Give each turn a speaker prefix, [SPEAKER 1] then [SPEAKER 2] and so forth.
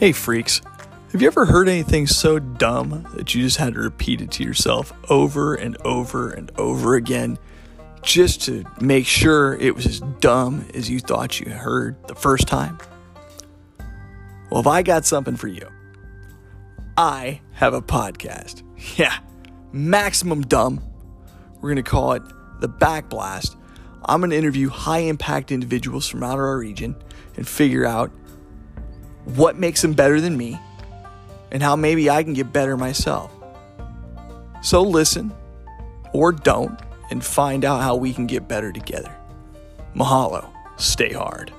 [SPEAKER 1] Hey, freaks. Have you ever heard anything so dumb that you just had to repeat it to yourself over and over and over again just to make sure it was as dumb as you thought you heard the first time? Well, if I got something for you, I have a podcast. Yeah, maximum dumb. We're going to call it The Backblast. I'm going to interview high impact individuals from out of our region and figure out what makes them better than me, and how maybe I can get better myself. So listen, or don't, and find out how we can get better together. Mahalo. Stay hard.